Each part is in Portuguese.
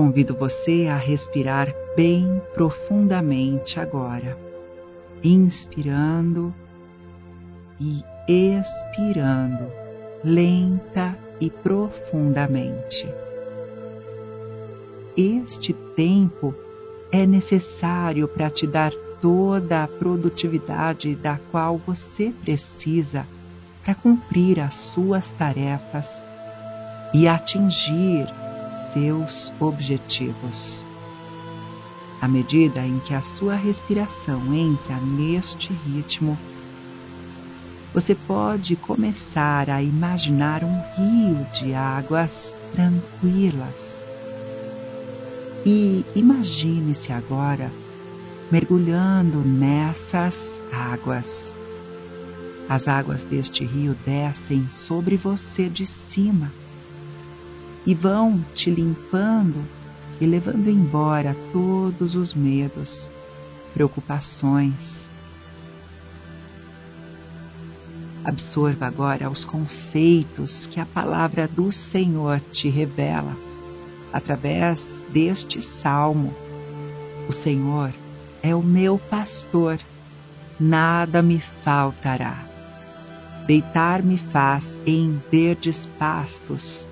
Convido você a respirar bem profundamente agora, inspirando e expirando lenta e profundamente. Este tempo é necessário para te dar toda a produtividade da qual você precisa para cumprir as suas tarefas e atingir seus objetivos. À medida em que a sua respiração entra neste ritmo, você pode começar a imaginar um rio de águas tranquilas. E imagine-se agora mergulhando nessas águas. As águas deste rio descem sobre você de cima e vão te limpando e levando embora todos os medos, preocupações. Absorva agora os conceitos que a palavra do Senhor te revela através deste salmo. O Senhor é o meu pastor, nada me faltará. Deitar-me faz em verdes pastos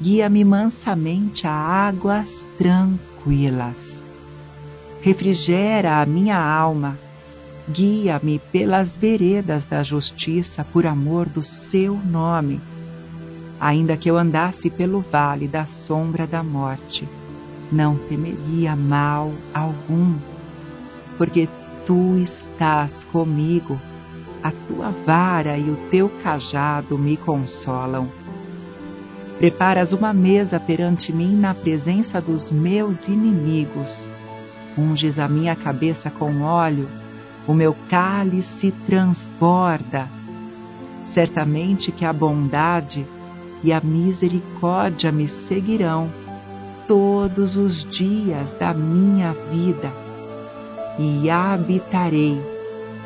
guia-me mansamente a águas tranquilas. Refrigera a minha alma, guia-me pelas veredas da justiça por amor do seu nome. Ainda que eu andasse pelo vale da sombra da morte, não temeria mal algum, porque tu estás comigo, a tua vara e o teu cajado me consolam Preparas uma mesa perante mim na presença dos meus inimigos. Unges a minha cabeça com óleo, o meu cálice transborda. Certamente que a bondade e a misericórdia me seguirão todos os dias da minha vida e habitarei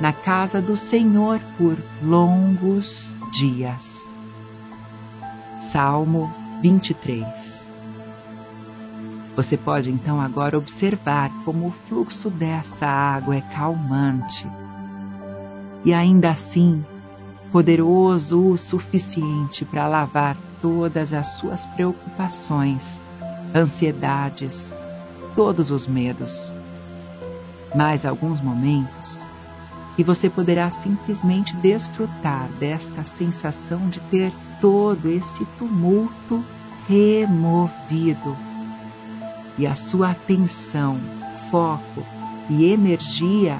na casa do Senhor por longos dias. Salmo 23. Você pode então agora observar como o fluxo dessa água é calmante e ainda assim poderoso o suficiente para lavar todas as suas preocupações, ansiedades, todos os medos. Mais alguns momentos e você poderá simplesmente desfrutar desta sensação de ter todo esse tumulto removido e a sua atenção, foco e energia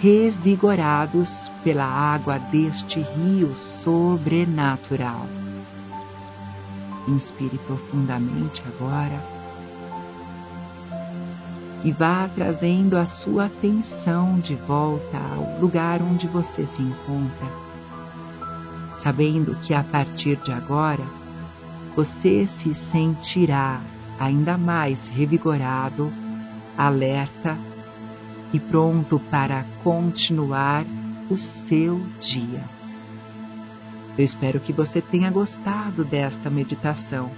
revigorados pela água deste rio sobrenatural. Inspire profundamente agora e vá trazendo a sua atenção de volta ao lugar onde você se encontra, sabendo que a partir de agora você se sentirá ainda mais revigorado, alerta e pronto para continuar o seu dia. Eu espero que você tenha gostado desta meditação.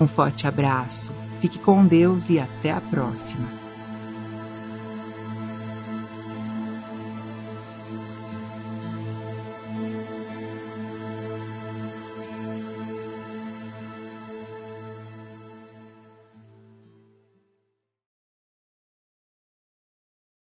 Um forte abraço Fique com Deus e até a próxima.